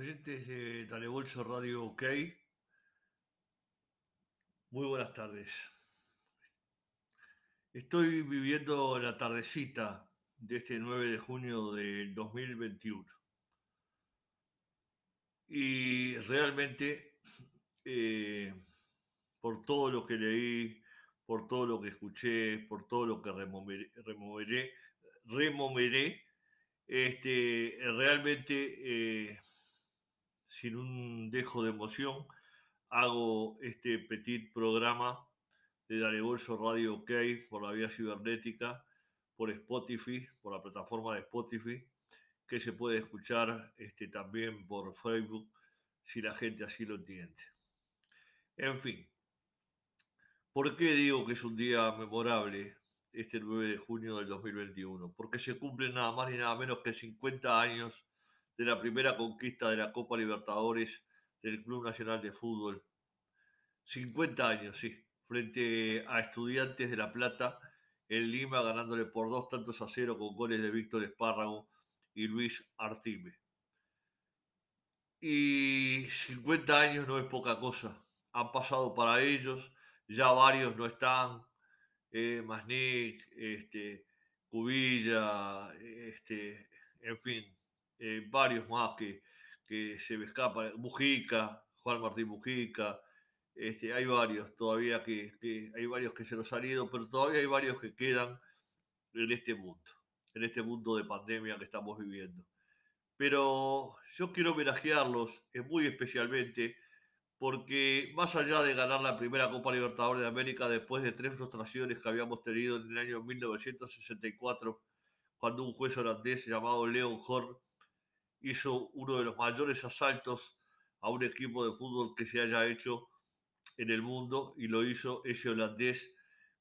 oyentes de Dale Bolso Radio OK, muy buenas tardes. Estoy viviendo la tardecita de este 9 de junio del 2021. Y realmente, eh, por todo lo que leí, por todo lo que escuché, por todo lo que removeré, removeré este, realmente... Eh, sin un dejo de emoción, hago este petit programa de Dale Bolso Radio OK por la vía cibernética, por Spotify, por la plataforma de Spotify, que se puede escuchar este, también por Facebook, si la gente así lo entiende. En fin, ¿por qué digo que es un día memorable este 9 de junio del 2021? Porque se cumplen nada más ni nada menos que 50 años de la primera conquista de la Copa Libertadores del Club Nacional de Fútbol. 50 años, sí, frente a Estudiantes de La Plata en Lima, ganándole por dos tantos a cero con goles de Víctor Espárrago y Luis Artime. Y 50 años no es poca cosa. Han pasado para ellos, ya varios no están, eh, Masnik, este, Cubilla, este, en fin, eh, varios más que, que se me escapan, Mujica, Juan Martín Mujica, este, hay varios todavía que, hay varios que se los han ido, pero todavía hay varios que quedan en este mundo, en este mundo de pandemia que estamos viviendo. Pero yo quiero homenajearlos eh, muy especialmente porque más allá de ganar la primera Copa Libertadores de América después de tres frustraciones que habíamos tenido en el año 1964, cuando un juez holandés llamado Leon Horn hizo uno de los mayores asaltos a un equipo de fútbol que se haya hecho en el mundo y lo hizo ese holandés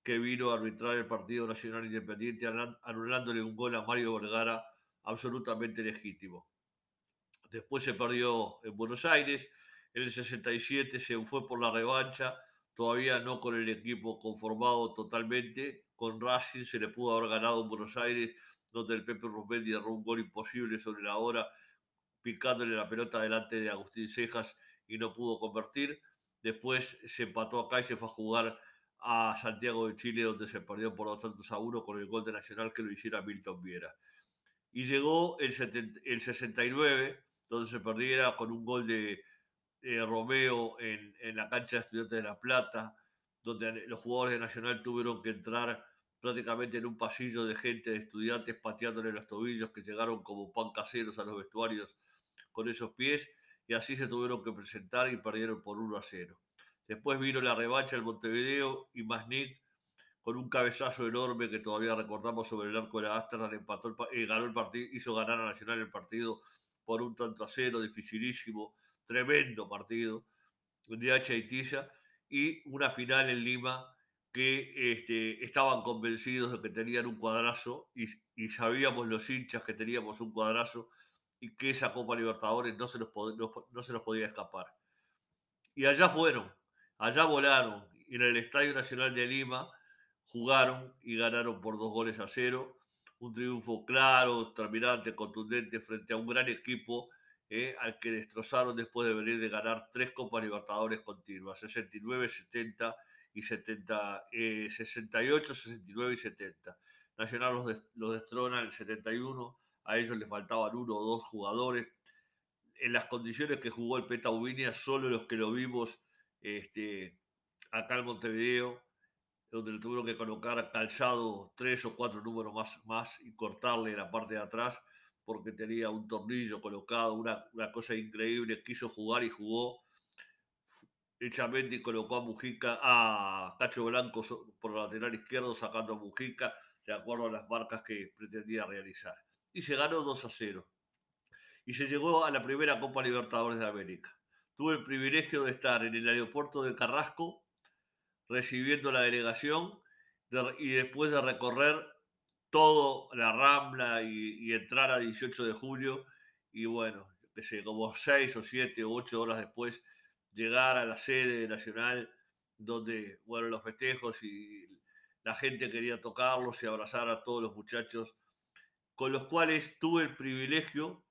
que vino a arbitrar el Partido Nacional Independiente anulándole un gol a Mario Vergara absolutamente legítimo. Después se perdió en Buenos Aires, en el 67 se fue por la revancha, todavía no con el equipo conformado totalmente, con Racing se le pudo haber ganado en Buenos Aires, donde el Pepe Rubendi erró un gol imposible sobre la hora picándole la pelota delante de Agustín Cejas y no pudo convertir. Después se empató acá y se fue a jugar a Santiago de Chile, donde se perdió por dos tantos a uno con el gol de Nacional que lo hiciera Milton Viera. Y llegó el, el 69, donde se perdiera con un gol de, Romeo en, en, la cancha de Estudiantes de La Plata, donde los jugadores de Nacional tuvieron que entrar prácticamente en un pasillo de gente, de estudiantes pateándole los tobillos que llegaron como pan caseros a los vestuarios con esos pies y así se tuvieron que presentar y perdieron por 1 a 0. Después vino la revancha del Montevideo y Masnik con un cabezazo enorme que todavía recordamos sobre el arco de la Astra, empató el, eh, ganó el partido, hizo ganar a Nacional el partido por un tanto a cero, dificilísimo, tremendo partido de H. y y una final en Lima que este, estaban convencidos de que tenían un cuadrazo y, y sabíamos los hinchas que teníamos un cuadrazo y que esa Copa Libertadores no se, los no, se podía escapar. Y allá fueron, allá volaron, y en el Estadio Nacional de Lima jugaron y ganaron por dos goles a cero. Un triunfo claro, terminante, contundente frente a un gran equipo eh, al que destrozaron después de venir de ganar tres Copas Libertadores continuas, 69, 70 y 70, 68, 69 y 70. Nacional los, los destrona en el 71 a ellos les faltaban uno o dos jugadores. En las condiciones que jugó el Peta Ubinia, solo los que lo vimos este, acá en Montevideo, donde le tuvieron que colocar calzado tres o cuatro números más, y cortarle la parte de atrás porque tenía un tornillo colocado, una, una cosa increíble, quiso jugar y jugó. Echamendi colocó a Mujica, a Cacho Blanco por el lateral izquierdo, sacando a Mujica, de acuerdo a las marcas que pretendía realizar y se ganó 2 a 0. Y se llegó a la primera Copa Libertadores de América. Tuve el privilegio de estar en el aeropuerto de Carrasco recibiendo la delegación y después de recorrer toda la Rambla y, entrar a 18 de julio y bueno, sé, como 6 o 7 o 8 horas después llegar a la sede nacional donde, bueno, los festejos y la gente quería tocarlos y abrazar a todos los muchachos con los cuales tuve el privilegio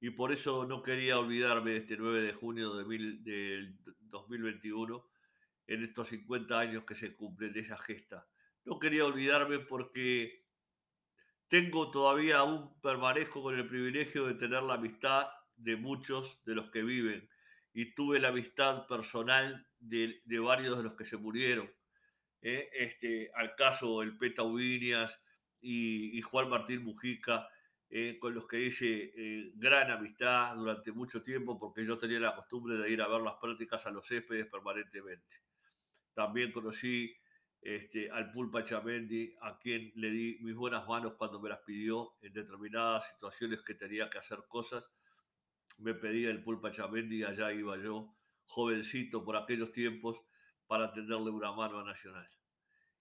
y por eso no quería olvidarme de este 9 de junio de del 2021, en estos 50 años que se cumplen de esa gesta. No quería olvidarme porque tengo todavía, aún permanezco con el privilegio de tener la amistad de muchos de los que viven y tuve la amistad personal de, varios de los que se murieron. ¿eh? Este, al caso el Peta y, Juan Martín Mujica, eh, con los que hice eh, gran amistad durante mucho tiempo porque yo tenía la costumbre de ir a ver las prácticas a los céspedes permanentemente. También conocí este, al Pulpa Chamendi, a quien le di mis buenas manos cuando me las pidió en determinadas situaciones que tenía que hacer cosas. Me pedía el Pulpa Chamendi y allá iba yo, jovencito por aquellos tiempos, para tenderle una mano a Nacional.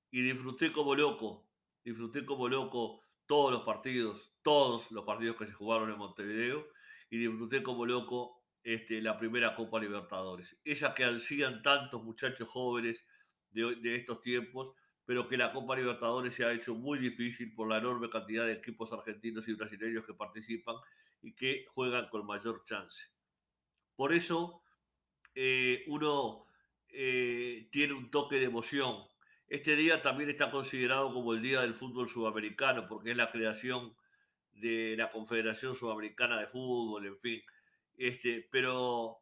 Y disfruté como loco, disfruté como loco todos los partidos, todos los partidos que se jugaron en Montevideo, y disfruté como loco este, la primera Copa Libertadores. Esa que ansían tantos muchachos jóvenes de, estos tiempos, pero que la Copa Libertadores se ha hecho muy difícil por la enorme cantidad de equipos argentinos y brasileños que participan y que juegan con mayor chance. Por eso eh, uno eh, tiene un toque de emoción. Este día también está considerado como el Día del Fútbol Sudamericano, porque es la creación de la Confederación Sudamericana de Fútbol, en fin. Este, pero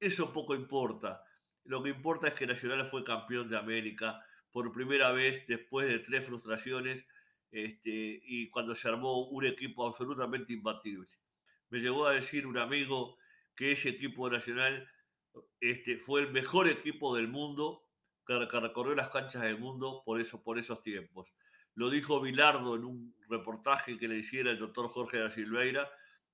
eso poco importa. Lo que importa es que Nacional fue campeón de América por primera vez después de tres frustraciones este, y cuando se armó un equipo absolutamente imbatible. Me llegó a decir un amigo que ese equipo nacional este, fue el mejor equipo del mundo que, recorrió las canchas del mundo por, eso, por esos tiempos. Lo dijo Bilardo en un reportaje que le hiciera el doctor Jorge da Silveira,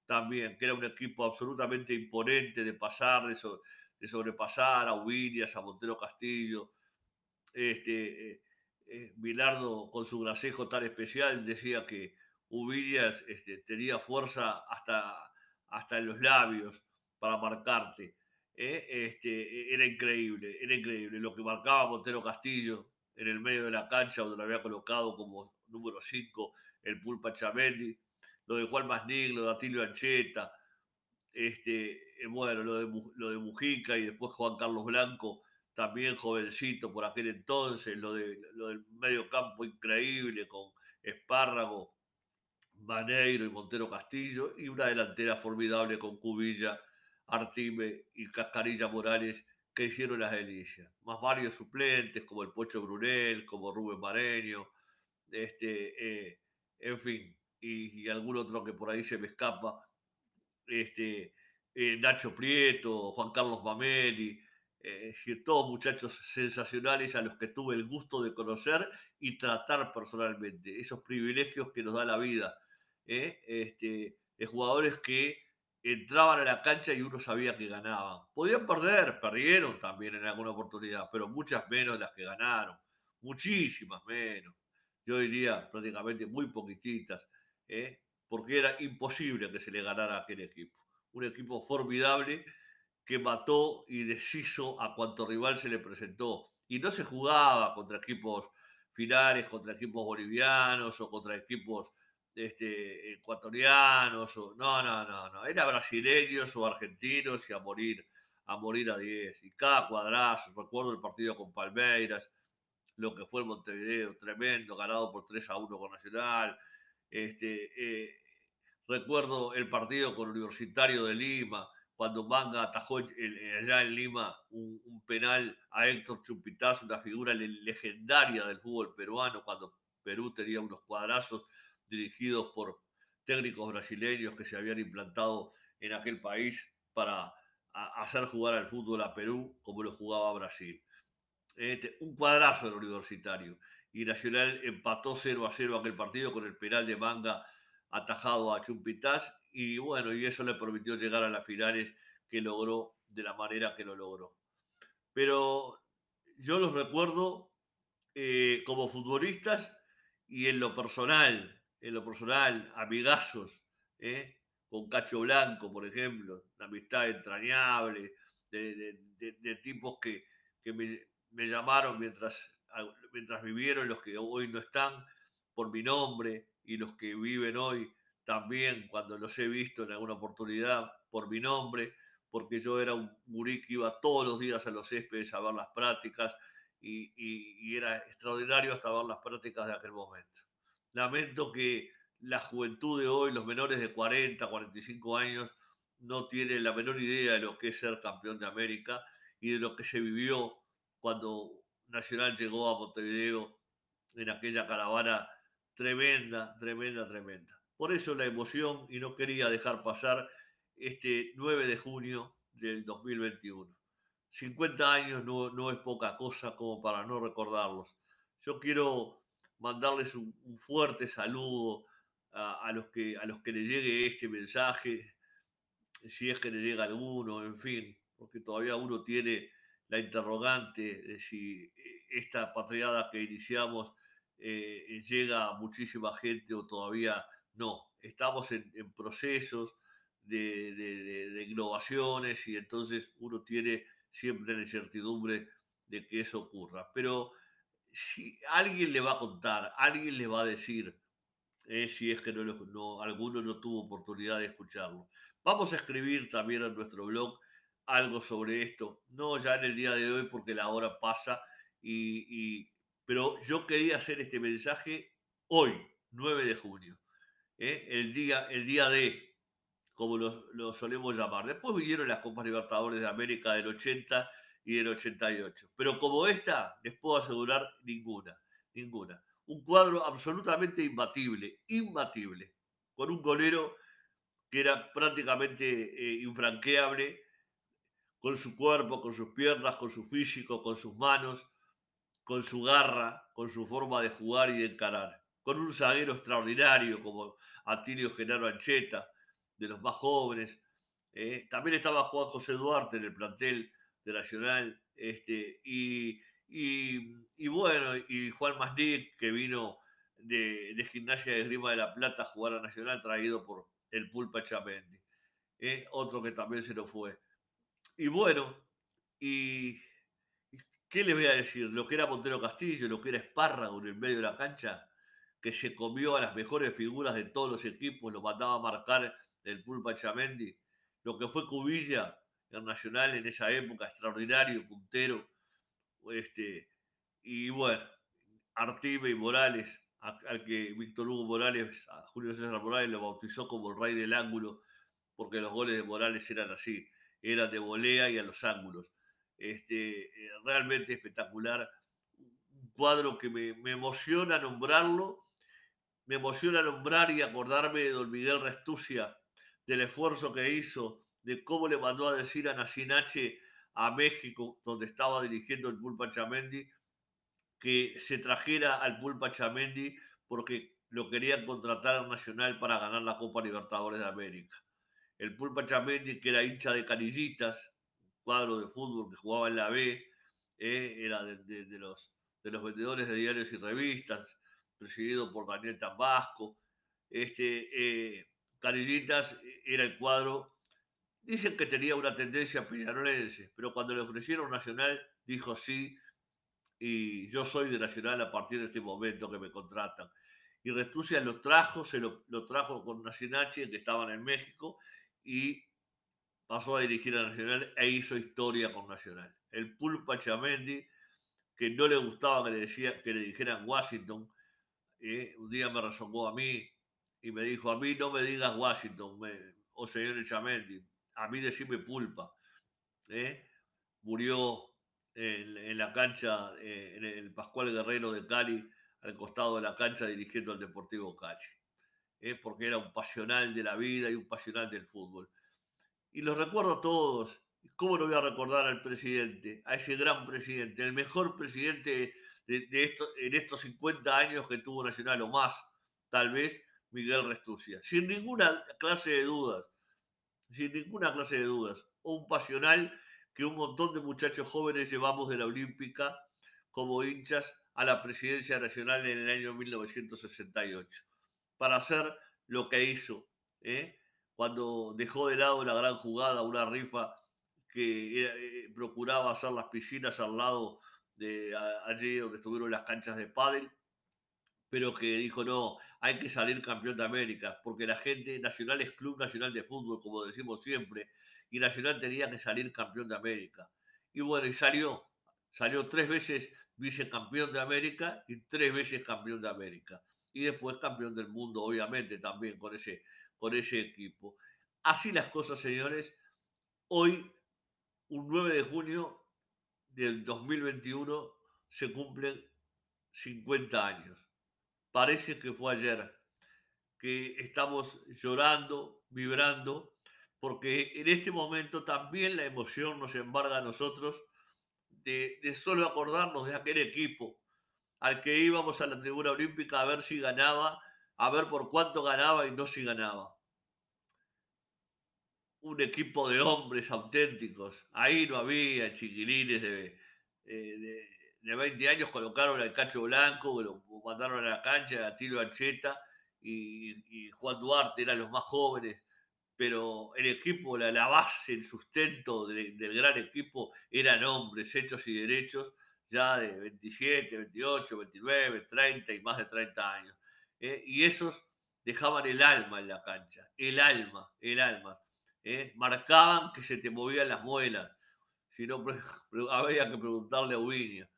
también, que era un equipo absolutamente imponente de pasar, de, sobrepasar a Williams, a Montero Castillo. Este, eh, eh con su gracejo tan especial decía que Ubillas este, tenía fuerza hasta, hasta en los labios para marcarte. ¿Eh? Este, era increíble, era increíble. Lo que marcaba Montero Castillo en el medio de la cancha, donde lo había colocado como número 5 el Pulpa Chamendi, lo de Juan Masnig, lo de Atilio Ancheta, este, eh, bueno, lo de, lo de Mujica y después Juan Carlos Blanco, también jovencito por aquel entonces, lo, de, lo del medio campo increíble con Espárrago, Maneiro y Montero Castillo, y una delantera formidable con Cubilla, Artime y Cascarilla Morales que hicieron las delicias. Más varios suplentes como el Pocho Brunel, como Rubén Mareño, este, eh, en fin, y, algún otro que por ahí se me escapa, este, eh, Nacho Prieto, Juan Carlos Mameli, eh, todos muchachos sensacionales a los que tuve el gusto de conocer y tratar personalmente, esos privilegios que nos da la vida, ¿eh? este, de jugadores que entraban a la cancha y uno sabía que ganaban. Podían perder, perdieron también en alguna oportunidad, pero muchas menos las que ganaron, muchísimas menos. Yo diría prácticamente muy poquititas. ¿eh? porque era imposible que se le ganara a aquel equipo. Un equipo formidable que mató y deshizo a cuanto rival se le presentó. Y no se jugaba contra equipos finales, contra equipos bolivianos o contra equipos este, ecuatorianos. O, no, no, no, no. Era brasileños o argentinos y a morir, a morir a 10. Y cada cuadrazo, recuerdo el partido con Palmeiras, lo que fue el Montevideo, tremendo, ganado por 3 a 1 con Nacional este, eh, recuerdo el partido con Universitario de Lima, cuando Manga atajó allá en Lima un, penal a Héctor Chumpitaz, una figura legendaria del fútbol peruano, cuando Perú tenía unos cuadrazos dirigidos por técnicos brasileños que se habían implantado en aquel país para hacer jugar al fútbol a Perú como lo jugaba Brasil. Este, un cuadrazo del universitario y Nacional empató 0 a 0 aquel partido con el penal de manga atajado a Chumpitas y bueno, y eso le permitió llegar a las finales que logró de la manera que lo logró. Pero yo los recuerdo eh, como futbolistas y en lo personal, en lo personal, amigazos, ¿eh? con Cacho Blanco, por ejemplo, la amistad entrañable, de, tipos que, me, me llamaron mientras mientras vivieron los que hoy no están por mi nombre y los que viven hoy también cuando los he visto en alguna oportunidad por mi nombre, porque yo era un gurí que iba todos los días a los céspedes a ver las prácticas y, y era extraordinario hasta ver las prácticas de aquel momento. Lamento que la juventud de hoy, los menores de 40, 45 años, no tienen la menor idea de lo que es ser campeón de América y de lo que se vivió cuando Nacional llegó a Montevideo en aquella caravana tremenda, tremenda, tremenda. Por eso la emoción y no quería dejar pasar este 9 de junio del 2021. 50 años no, no es poca cosa como para no recordarlos. Yo quiero mandarles un, fuerte saludo a, los que, a los que le llegue este mensaje, si es que le llega alguno, en fin, porque todavía uno tiene la interrogante de si eh, esta patriada que iniciamos eh, llega a muchísima gente o todavía no. Estamos en, procesos de, de, innovaciones y entonces uno tiene siempre la incertidumbre de que eso ocurra. Pero si alguien le va a contar, alguien le va a decir, eh, si es que no, no, alguno no tuvo oportunidad de escucharlo. Vamos a escribir también en nuestro blog algo sobre esto, no ya en el día de hoy porque la hora pasa, y, pero yo quería hacer este mensaje hoy, 9 de junio, ¿eh? el, día, el día de, como lo, lo, solemos llamar. Después vinieron las Copas Libertadores de América del 80 y del 88, pero como esta, les puedo asegurar ninguna, ninguna. Un cuadro absolutamente imbatible, imbatible, con un golero que era prácticamente eh, infranqueable, con su cuerpo, con sus piernas, con su físico, con sus manos, con su garra, con su forma de jugar y de encarar. Con un zaguero extraordinario como Atilio Genaro Ancheta, de los más jóvenes. Eh, también estaba Juan José Duarte en el plantel de Nacional. Este, y, y, bueno, y Juan Masnick, que vino de, de, Gimnasia de Grima de la Plata a jugar a Nacional, traído por el Pulpa Chamendi. Eh, otro que también se lo fue. Y bueno, y ¿qué les voy a decir? Lo que era Montero Castillo, lo que era Espárrago en el medio de la cancha, que se comió a las mejores figuras de todos los equipos, lo mandaba a marcar el Pulpa Chamendi, lo que fue Cubilla, Nacional en esa época, extraordinario, puntero, este, y bueno, Artime y Morales, al que Víctor Hugo Morales, a Julio César Morales lo bautizó como el rey del ángulo, porque los goles de Morales eran así era de volea y a los ángulos. Este, eh, realmente espectacular. Un cuadro que me, me, emociona nombrarlo, me emociona nombrar y acordarme de don Miguel Restucia, del esfuerzo que hizo, de cómo le mandó a decir a Nacinache a México, donde estaba dirigiendo el Pulpa Chamendi, que se trajera al Pulpa Chamendi porque lo querían contratar a Nacional para ganar la Copa Libertadores de América el Pulpa Chamendi, que era hincha de Canillitas, cuadro de fútbol que jugaba en la B, eh, era de, los, de los vendedores de diarios y revistas, presidido por Daniel Tambasco. Este, eh, Canillitas era el cuadro, dicen que tenía una tendencia peñarolense, pero cuando le ofrecieron Nacional dijo sí, y yo soy de Nacional a partir de este momento que me contratan. Y Restucia lo trajo, se lo, lo trajo con Nacional, que estaban en México, y pasó a dirigir a Nacional e hizo historia con Nacional. El Pulpa Chamendi, que no le gustaba que le, decía, que le dijeran Washington, eh, un día me resonó a mí y me dijo, a mí no me digas Washington, o señor Chamendi, a mí decime Pulpa. Eh". Murió en, la cancha, eh, en el Pascual Guerrero de Cali, al costado de la cancha dirigiendo al Deportivo Cali. ¿eh? porque era un pasional de la vida y un pasional del fútbol. Y los recuerdo a todos. ¿Cómo no voy a recordar al presidente, a ese gran presidente, el mejor presidente de, esto, en estos 50 años que tuvo Nacional o más, tal vez, Miguel Restucia? Sin ninguna clase de dudas, sin ninguna clase de dudas. Un pasional que un montón de muchachos jóvenes llevamos de la Olímpica como hinchas a la presidencia nacional en el año 1968 para hacer lo que hizo. ¿eh? Cuando dejó de lado la gran jugada, una rifa que eh, procuraba hacer las piscinas al lado de allí donde estuvieron las canchas de pádel, pero que dijo no, hay que salir campeón de América, porque la gente, Nacional es Club Nacional de Fútbol, como decimos siempre, y Nacional tenía que salir campeón de América. Y bueno, y salió, salió tres veces vicecampeón de América y tres veces campeón de América. Y después campeón del mundo, obviamente, también con ese, con ese equipo. Así las cosas, señores. Hoy, un 9 de junio del 2021, se cumplen 50 años. Parece que fue ayer que estamos llorando, vibrando, porque en este momento también la emoción nos embarga a nosotros de, solo acordarnos de aquel equipo al que íbamos a la tribuna olímpica a ver si ganaba, a ver por cuánto ganaba y no si ganaba. Un equipo de hombres auténticos. Ahí no había chiquilines de, de 20 años, colocaron al Cacho Blanco, lo mandaron a la cancha, a Tilo Ancheta y, y Juan Duarte eran los más jóvenes pero el equipo, la, la base, el sustento del, del gran equipo eran hombres hechos y derechos ya de 27, 28, 29, 30 y más de 30 años. ¿eh? Y esos dejaban el alma en la cancha, el alma, el alma. ¿eh? Marcaban que se te movían las muelas. Si no, había que preguntarle a Ubiña.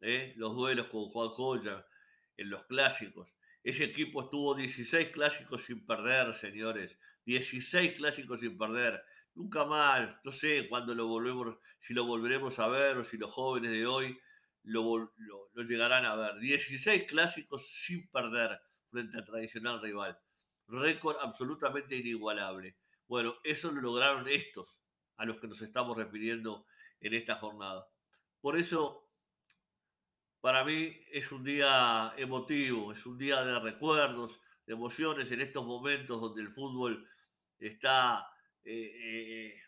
¿Eh? Los duelos con Juan Joya en los clásicos. Ese equipo estuvo 16 clásicos sin perder, señores. 16 clásicos sin perder nunca más, no sé cuándo lo volvemos, si lo volveremos a ver o si los jóvenes de hoy lo, lo, llegarán a ver. 16 clásicos sin perder frente al tradicional rival. Récord absolutamente inigualable. Bueno, eso lo lograron estos a los que nos estamos refiriendo en esta jornada. Por eso, para mí es un día emotivo, es un día de recuerdos, de emociones en estos momentos donde el fútbol está eh, eh,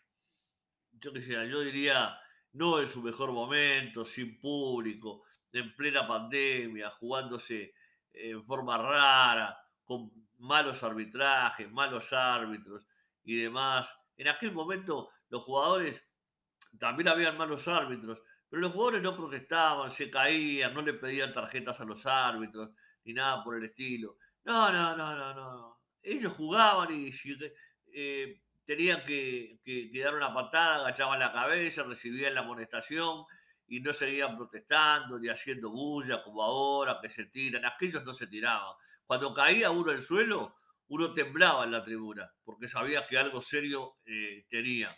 yo yo diría, no en su mejor momento, sin público, en plena pandemia, jugándose en forma rara, con malos arbitrajes, malos árbitros y demás. En aquel momento los jugadores, también habían malos árbitros, pero los jugadores no protestaban, se caían, no le pedían tarjetas a los árbitros, ni nada por el estilo. No, no, no, no, no. Ellos jugaban y eh, tenían que, que, dar una patada, agachaban la cabeza, recibían la amonestación y no seguían protestando ni haciendo bulla como ahora, que se tiran. Aquellos no se tiraban. Cuando caía uno al suelo, uno temblaba en la tribuna porque sabía que algo serio eh, tenía.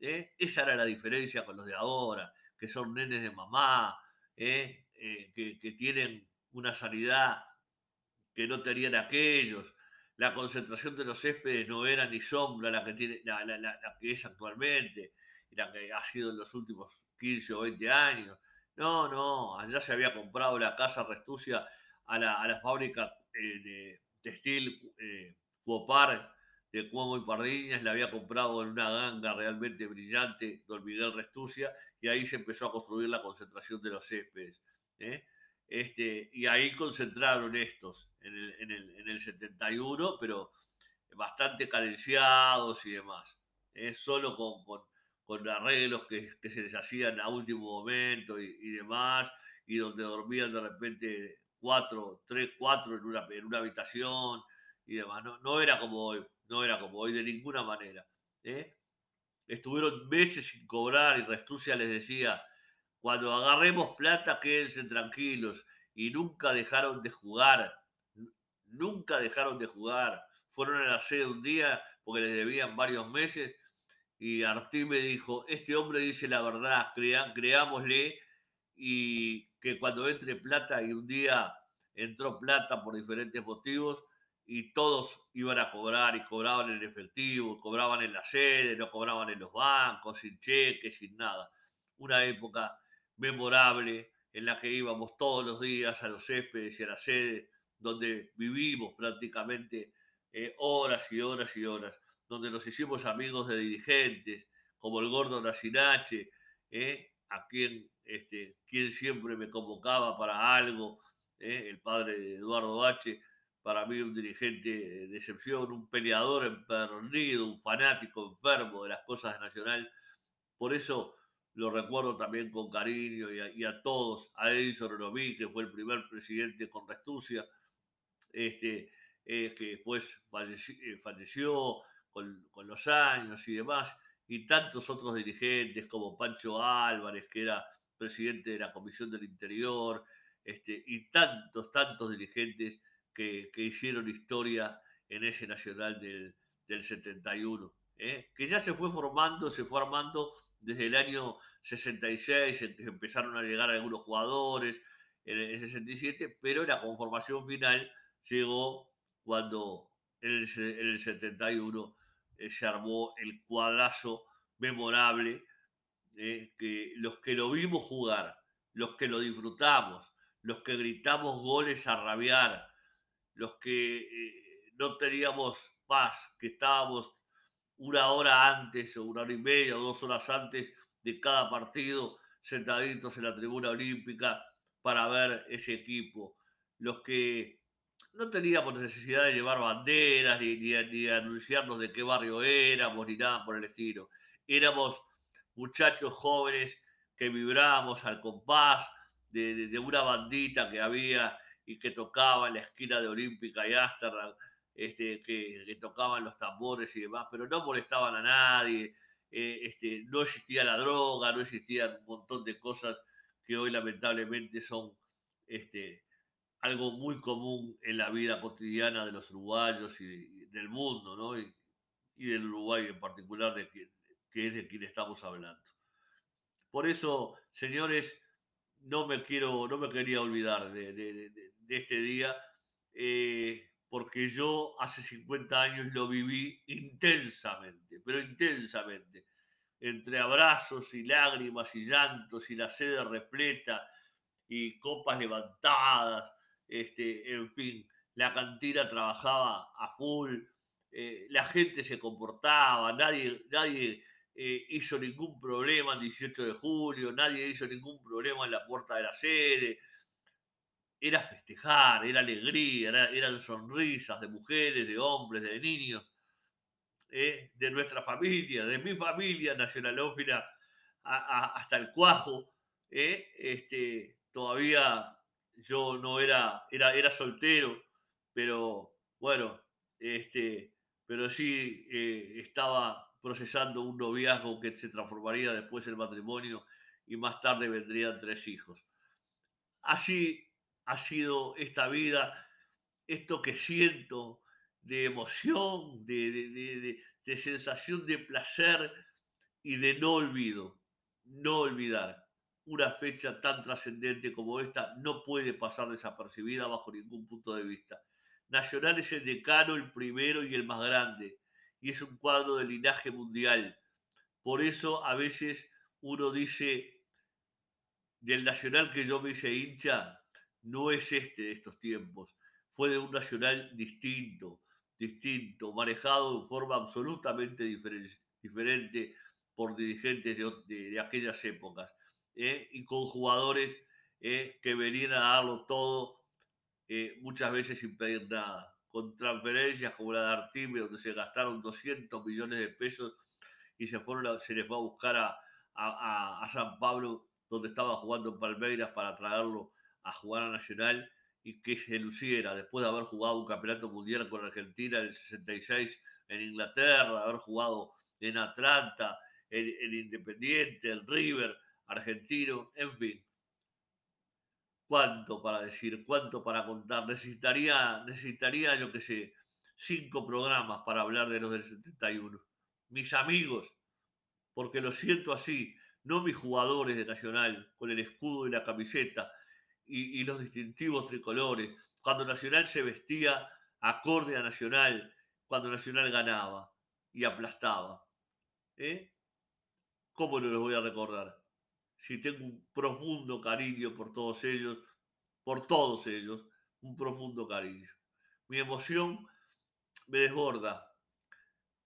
¿eh? Esa era la diferencia con los de ahora, que son nenes de mamá, ¿eh? que, que tienen una sanidad que no tenían aquellos, la concentración de los céspedes no era ni sombra la que, tiene, la, que es actualmente, la que ha sido en los últimos 15 o 20 años. No, no, allá se había comprado la casa Restucia a la, a fábrica eh, de textil eh, Cuopar de Cuomo y Pardiñas, la había comprado en una ganga realmente brillante, don Miguel Restucia, y ahí se empezó a construir la concentración de los céspedes. ¿eh? Este, y ahí concentraron estos en el, en el, en el 71, pero bastante carenciados y demás. Es solo con, con, con arreglos que, que, se les hacían a último momento y, demás, y donde dormían de repente cuatro, tres, cuatro en una, en una habitación y demás. No, no era como no era como hoy de ninguna manera. ¿eh? Estuvieron meses sin cobrar y Restucia les decía, cuando agarremos plata, quédense tranquilos. Y nunca dejaron de jugar. Nunca dejaron de jugar. Fueron a la sede un día porque les debían varios meses. Y Artí me dijo, este hombre dice la verdad, creámosle. Y que cuando entre plata, y un día entró plata por diferentes motivos, y todos iban a cobrar y cobraban en efectivo, cobraban en la sede, no cobraban en los bancos, sin cheques, sin nada. Una época memorable en la que íbamos todos los días a los céspedes y a la sede, donde vivimos prácticamente eh, horas y horas y horas, donde nos hicimos amigos de dirigentes, como el gordo Nacinache, eh, a quien, este, quien siempre me convocaba para algo, eh, el padre de Eduardo H., para mí un dirigente de excepción, un peleador empernido, un fanático enfermo de las cosas de Nacional. Por eso lo recuerdo también con cariño y a, todos, a Edison Renomí, que fue el primer presidente con Restucia, este, eh, que después eh, falleció, con, con, los años y demás, y tantos otros dirigentes como Pancho Álvarez, que era presidente de la Comisión del Interior, este, y tantos, tantos dirigentes que, que, hicieron historia en ese Nacional del, del 71, ¿eh? que ya se fue formando, se fue armando desde el año 66, empezaron a llegar algunos jugadores en el 67, pero la conformación final llegó cuando en el, en el 71 eh, se armó el cuadrazo memorable, eh, que los que lo vimos jugar, los que lo disfrutamos, los que gritamos goles a rabiar, los que eh, no teníamos paz, que estábamos una hora antes o una hora y media o dos horas antes de cada partido sentaditos en la tribuna olímpica para ver ese equipo, los que no teníamos necesidad de llevar banderas ni, ni, anunciarnos de qué barrio éramos ni nada por el estilo. Éramos muchachos jóvenes que vibrábamos al compás de, una bandita que había y que tocaba en la esquina de Olímpica y Ámsterdam, este, que, tocaban los tambores y demás, pero no molestaban a nadie, eh, este, no existía la droga, no existían un montón de cosas que hoy lamentablemente son este, algo muy común en la vida cotidiana de los uruguayos y, del mundo, ¿no? Y, del Uruguay en particular, de que, es de quien estamos hablando. Por eso, señores, no me quiero, no me quería olvidar de este día, eh, porque yo hace 50 años lo viví intensamente, pero intensamente, entre abrazos y lágrimas y llantos y la sede repleta y copas levantadas este, en fin, la cantina trabajaba a full, eh, la gente se comportaba, nadie, nadie eh, hizo ningún problema el 18 de julio, nadie hizo ningún problema en la puerta de la sede. Era festejar, era alegría, eran sonrisas de mujeres, de hombres, de niños, eh, de nuestra familia, de mi familia nacionalófila hasta el cuajo. Este, todavía yo no era, era, era soltero, pero bueno, este, pero sí eh, estaba procesando un noviazgo que se transformaría después en matrimonio y más tarde vendrían tres hijos. Así ha sido esta vida, esto que siento de emoción, de, de, de, de sensación de placer y de no olvido, no olvidar una fecha tan trascendente como esta no puede pasar desapercibida bajo ningún punto de vista. Nacional es el decano, el primero y el más grande, y es un cuadro de linaje mundial. Por eso a veces uno dice, del Nacional que yo me hice hincha, no es este de estos tiempos, fue de un Nacional distinto, distinto, manejado de forma absolutamente diferente por dirigentes de, aquellas épocas ¿eh? y con jugadores ¿eh? que venían a darlo todo, eh, muchas veces sin pedir nada, con transferencias como la de Artime, donde se gastaron 200 millones de pesos y se, les fue a buscar a, a, San Pablo, donde estaba jugando en Palmeiras, para traerlo a jugar a Nacional y que se luciera después de haber jugado un campeonato mundial con Argentina en el 66 en Inglaterra, haber jugado en Atlanta, en, en Independiente, en River, argentino, en fin. ¿Cuánto para decir? ¿Cuánto para contar? Necesitaría, necesitaría yo que sé, cinco programas para hablar de los del 71. Mis amigos, porque lo siento así, no mis jugadores de Nacional, con el escudo y la camiseta y, y los distintivos tricolores, cuando Nacional se vestía acorde a Nacional, cuando Nacional ganaba y aplastaba. ¿Eh? ¿Cómo no los voy a recordar? si tengo un profundo cariño por todos ellos, por todos ellos, un profundo cariño. Mi emoción me desborda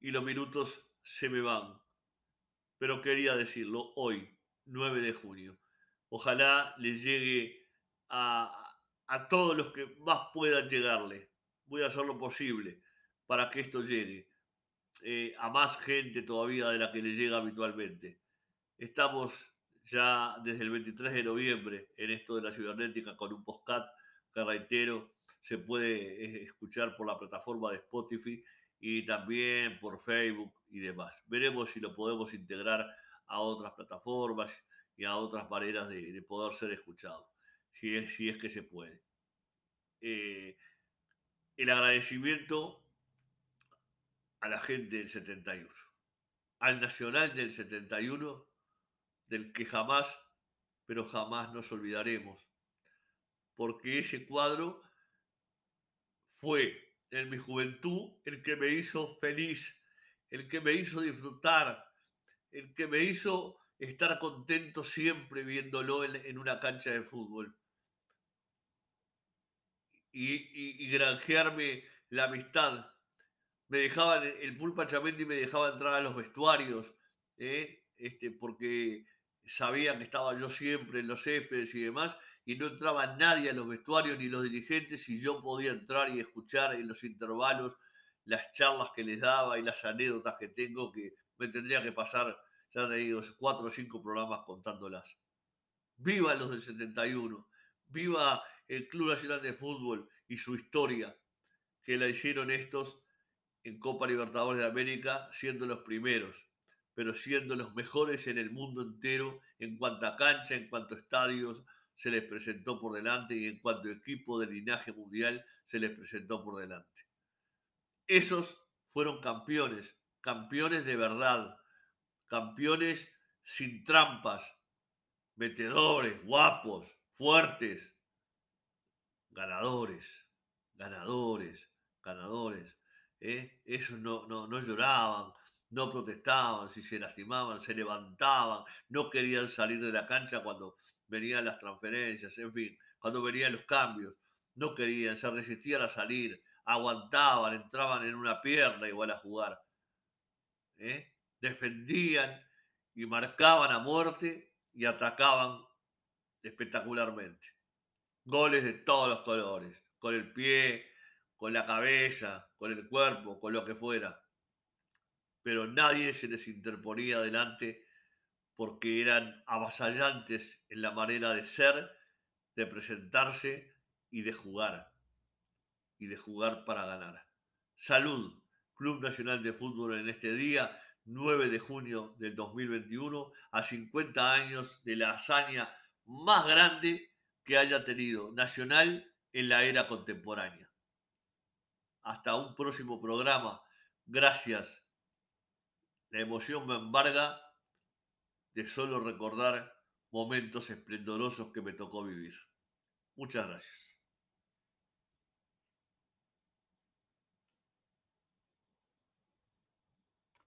y los minutos se me van. Pero quería decirlo hoy, 9 de junio. Ojalá les llegue a, todos los que más puedan llegarle. Voy a hacer lo posible para que esto llegue eh, a más gente todavía de la que le llega habitualmente. Estamos ya desde el 23 de noviembre en esto de la cibernética con un postcat que reitero, se puede eh, escuchar por la plataforma de Spotify y también por Facebook y demás. Veremos si lo podemos integrar a otras plataformas y a otras maneras de, poder ser escuchado, si es, si es que se puede. Eh, el agradecimiento a la gente del 71, al Nacional del 71, del que jamás, pero jamás nos olvidaremos, porque ese cuadro fue en mi juventud el que me hizo feliz, el que me hizo disfrutar, el que me hizo estar contento siempre viéndolo en, una cancha de fútbol. Y, granjearme la amistad. Me dejaban, el Pulpa Chamendi me dejaba entrar a los vestuarios, ¿eh? este, porque sabían que estaba yo siempre en los céspedes y demás, y no entraba nadie a los vestuarios ni los dirigentes, y yo podía entrar y escuchar en los intervalos las charlas que les daba y las anécdotas que tengo que me tendría que pasar ya te digo, cuatro o cinco programas contándolas. Viva los del 71, viva el Club Nacional de Fútbol y su historia, que la hicieron estos en Copa Libertadores de América, siendo los primeros, pero siendo los mejores en el mundo entero en cuanto a cancha, en cuanto a estadios se les presentó por delante y en cuanto a equipo de linaje mundial se les presentó por delante. Esos fueron campeones, campeones de verdad, campeones sin trampas, metedores, guapos, fuertes, ganadores, ganadores, ganadores. ¿eh? Esos no, no, no lloraban, no protestaban, si se lastimaban, se levantaban, no querían salir de la cancha cuando venían las transferencias, en fin, cuando venían los cambios, no querían, se resistían a salir, aguantaban, entraban en una pierna igual a jugar. ¿eh? defendían y marcaban a muerte y atacaban espectacularmente. Goles de todos los colores, con el pie, con la cabeza, con el cuerpo, con lo que fuera. Pero nadie se les interponía adelante porque eran avasallantes en la manera de ser, de presentarse y de jugar. Y de jugar para ganar. Salud, Club Nacional de Fútbol en este día 9 de junio del 2021, a 50 años de la hazaña más grande que haya tenido Nacional en la era contemporánea. Hasta un próximo programa. Gracias. La emoción me embarga de solo recordar momentos esplendorosos que me tocó vivir. Muchas gracias.